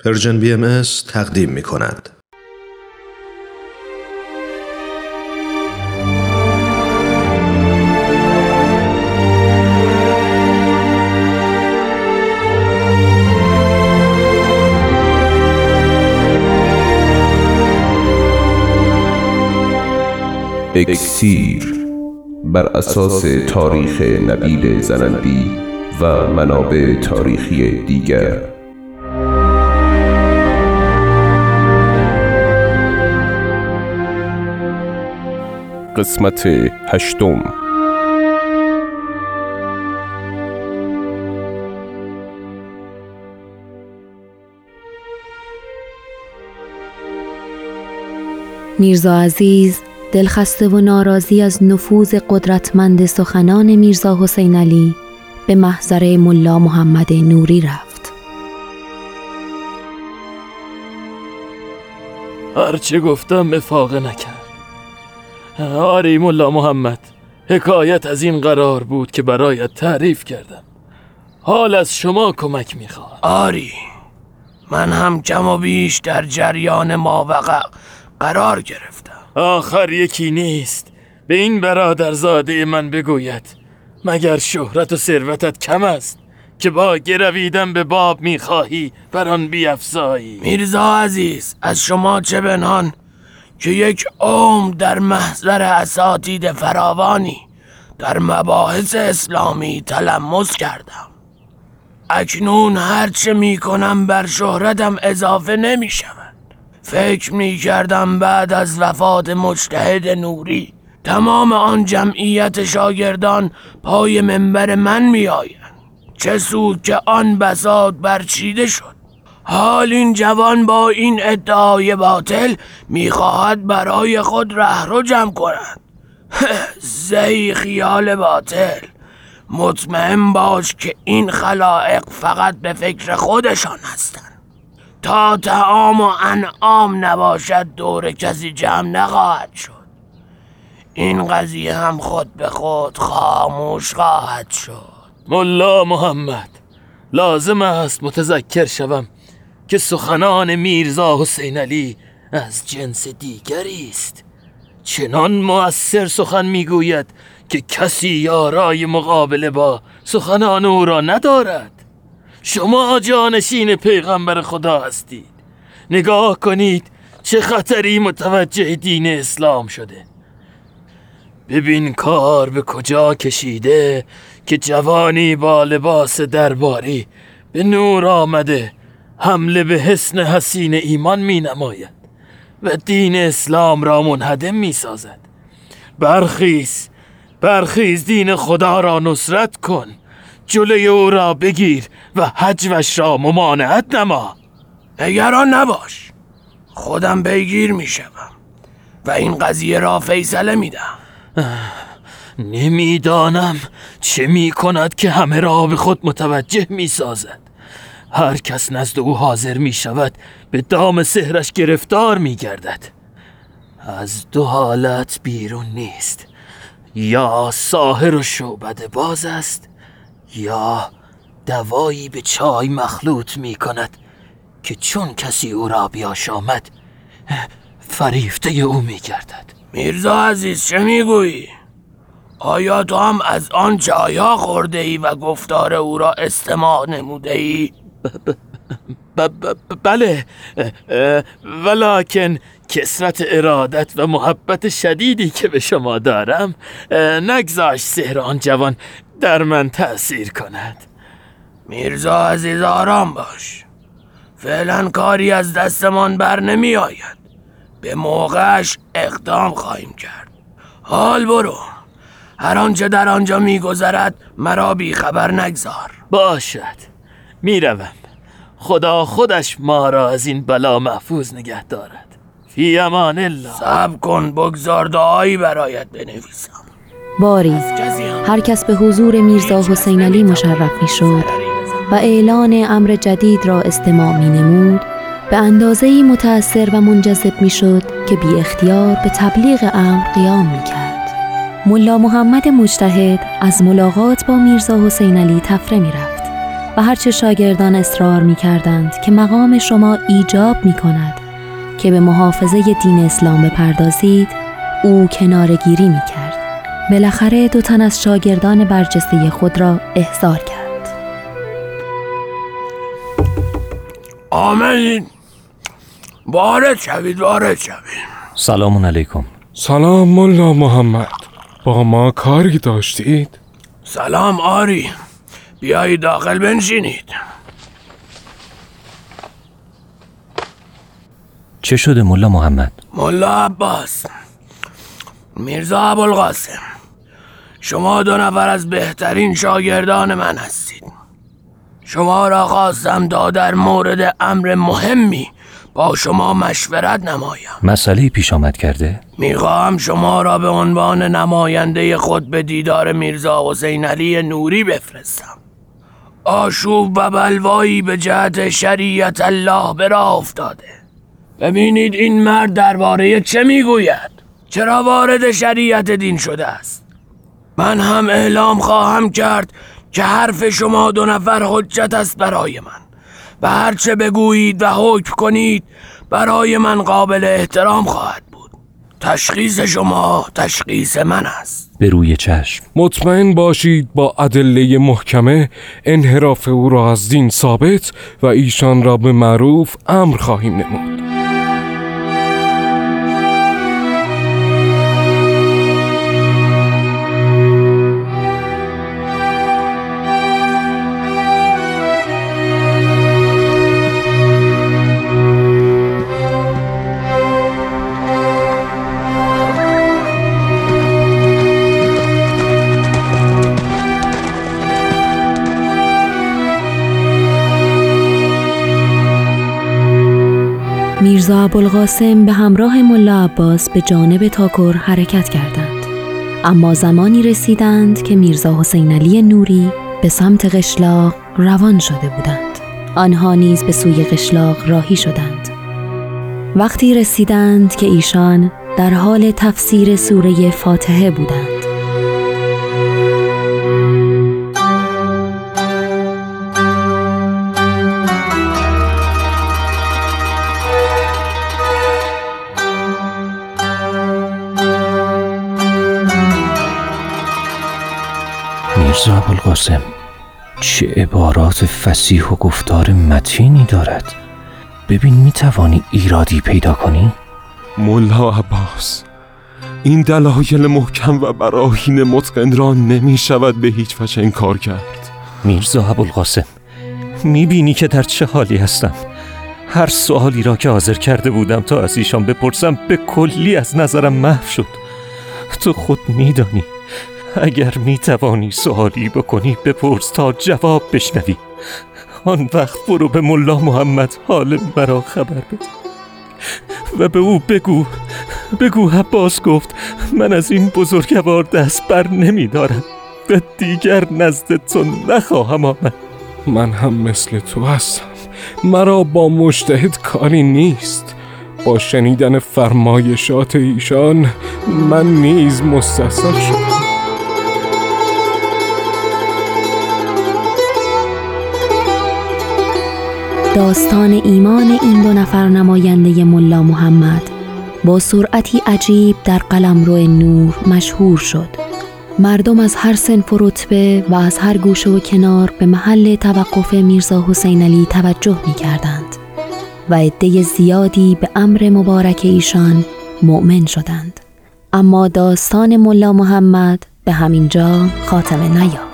Persian BMS تقدیم می کند. اکسیر بر اساس تاریخ نبیل زرندی و منابع تاریخی دیگر قسمت هشتم. میرزا عزیز دلخسته و ناراضی از نفوذ قدرتمند سخنان میرزا حسین علی به محضر ملا محمد نوری رفت. هرچه گفتم افاقه نکرد. آری ملا محمد حکایت از این قرار بود که برایت تعریف کردم. حال از شما کمک می‌خواد آری من هم کم و بیش در جریان ماوقع قرار گرفتم. آخر یکی نیست. به این برادرزاده من بگوید مگر شهرت و ثروتت کم است که با گرویدن به باب می‌خواهی بر آن بیافزایی؟ میرزا عزیز از شما چه بنان که یک عمر در محضر اساتید فراوانی در مباحث اسلامی تلمس کردم. اکنون هرچه می کنم بر شهرتم اضافه نمی شود فکر می کردم بعد از وفات مجتهد نوری تمام آن جمعیت شاگردان پای منبر من می آید. چه سود که آن بساط برچیده شد. حال این جوان با این ادعای باطل می‌خواهد برای خود رهرو جمع کند. زهی خیال باطل. مطمئن باش که این خلائق فقط به فکر خودشان هستند تا تعام و انعام نباشد دور کسی جمع نخواهد شد. این قضیه هم خود به خود خاموش خواهد شد. ملا محمد لازم است متذکر شوم. که سخنان میرزا حسین علی از جنس دیگری است. چنان مؤثر سخن می‌گوید که کسی یارای مقابله با سخنان او را ندارد. شما جانشین پیغمبر خدا هستید. نگاه کنید چه خطری متوجه دین اسلام شده. ببین کار به کجا کشیده که جوانی با لباس درباری به نور آمده حمله به حسن حسین ایمان می نماید و دین اسلام را منهدم می سازد. برخیز برخیز دین خدا را نصرت کن. جلوی او را بگیر و حجوش را ممانعت نما. نگران نباش. خودم پیگیر می شوم و این قضیه را فیصله می دهم. نمی‌دانم چه می کند که همه را به خود متوجه می سازد. هر کس نزد او حاضر می شود به دام سهرش گرفتار می گردد از دو حالت بیرون نیست یا ساهر و شعبد باز است یا دوایی به چای مخلوط می کند که چون کسی او را بیاشامد فریفته او می گردد میرزا عزیز چه می‌گویی؟ آیا تو هم از آن چایا خورده ای و گفتار او را استماع نموده ای؟ بله. ولیکن کسرت ارادت و محبت شدیدی که به شما دارم. نگذاشت سهر آن جوان در من تأثیر کند. میرزا عزیز آرام باش. فعلا کاری از دستمان بر نمی آید به موقعش اقدام خواهیم کرد. حال برو. هر آنچه در آنجا میگذرد مرا بی خبر نگذار. باشد. می‌روم. خدا خودش ما را از این بلا محفوظ نگه دارد. فی امان الله. سب کن بگذار دعایی برایت بنویسم. باری هر کس به حضور میرزا حسین علی مشرف می شد و اعلان امر جدید را استماع می نمود به اندازه متأثر و منجذب می شد که بی اختیار به تبلیغ امر قیام می کرد. ملا محمد مجتهد از ملاقات با میرزا حسین علی تفره می رفت و هرچه شاگردان اصرار می کردند که مقام شما ایجاب می کند که به محافظه دین اسلام بپردازید او کنارگیری می کرد. بالاخره دو تن از شاگردان برجسته خود را احضار کرد. آمدین وارد شوید وارد شوید سلام علیکم سلام ملا محمد با ما کاری داشتید؟ سلام آری بیایید داخل بنشینید. چه شده ملا محمد؟ ملا عباس. میرزا ابوالقاسم. شما دو نفر از بهترین شاگردان من هستید. شما را خواستم تا در مورد امر مهمی با شما مشورت نمایم. مسئله پیش آمد کرده؟ می‌خواهم شما را به عنوان نماینده خود به دیدار میرزا حسین علی نوری بفرستم. آشوب و بلوایی به جهت شریعت الله به راه افتاده ببینید این مرد درباره چه می‌گوید؟ چرا وارد شریعت دین شده است؟ من هم اعلام خواهم کرد که حرف شما دو نفر حجت است برای من. و هرچه بگویید و حکم کنید برای من قابل احترام خواهد تشخیص شما تشخیص من است. به روی چشم. مطمئن باشید با ادله محکمه انحراف او را از دین ثابت و ایشان را به معروف امر خواهیم نمود. میرزا ابوالقاسم به همراه ملا عباس به جانب تاکر حرکت کردند. اما زمانی رسیدند که میرزا حسین علی نوری به سمت قشلاق روان شده بودند. آنها نیز به سوی قشلاق راهی شدند. وقتی رسیدند که ایشان در حال تفسیر سوره فاتحه بودند. میرزا ابوالقاسم چه عبارات فسیح و گفتار متینی دارد؟ ببین می‌توانی ایرادی پیدا کنی؟ ملا عباس این دلایل محکم و براهین متقن را نمی شود به هیچ وجه انکار کرد. میرزا ابوالقاسم می‌بینی که در چه حالی هستم؟ هر سوالی را که حاضر کرده بودم تا از ایشان بپرسم به کلی از نظرم محو شد. تو خود میدانی اگر می‌توانی سوالی بکنی بپرس تا جواب بشنوی. آن وقت برو به ملا محمد حال مرا خبر بده. و به او بگو. بگو عباس گفت من از این بزرگوار دست بر نمیدارم و دیگر نزد تو نخواهم آمد. من هم مثل تو هستم. مرا با مجتهد کاری نیست. با شنیدن فرمایشات ایشان من نیز مستصل شدم. داستان ایمان این دو نفر نماینده ملا محمد با سرعتی عجیب در قلمرو نور مشهور شد. مردم از هر سنف و رتبه و از هر گوشه و کنار به محل توقف میرزا حسین علی توجه می کردند و عده زیادی به امر مبارک ایشان مؤمن شدند. اما داستان ملا محمد به همین جا خاتمه نیافت.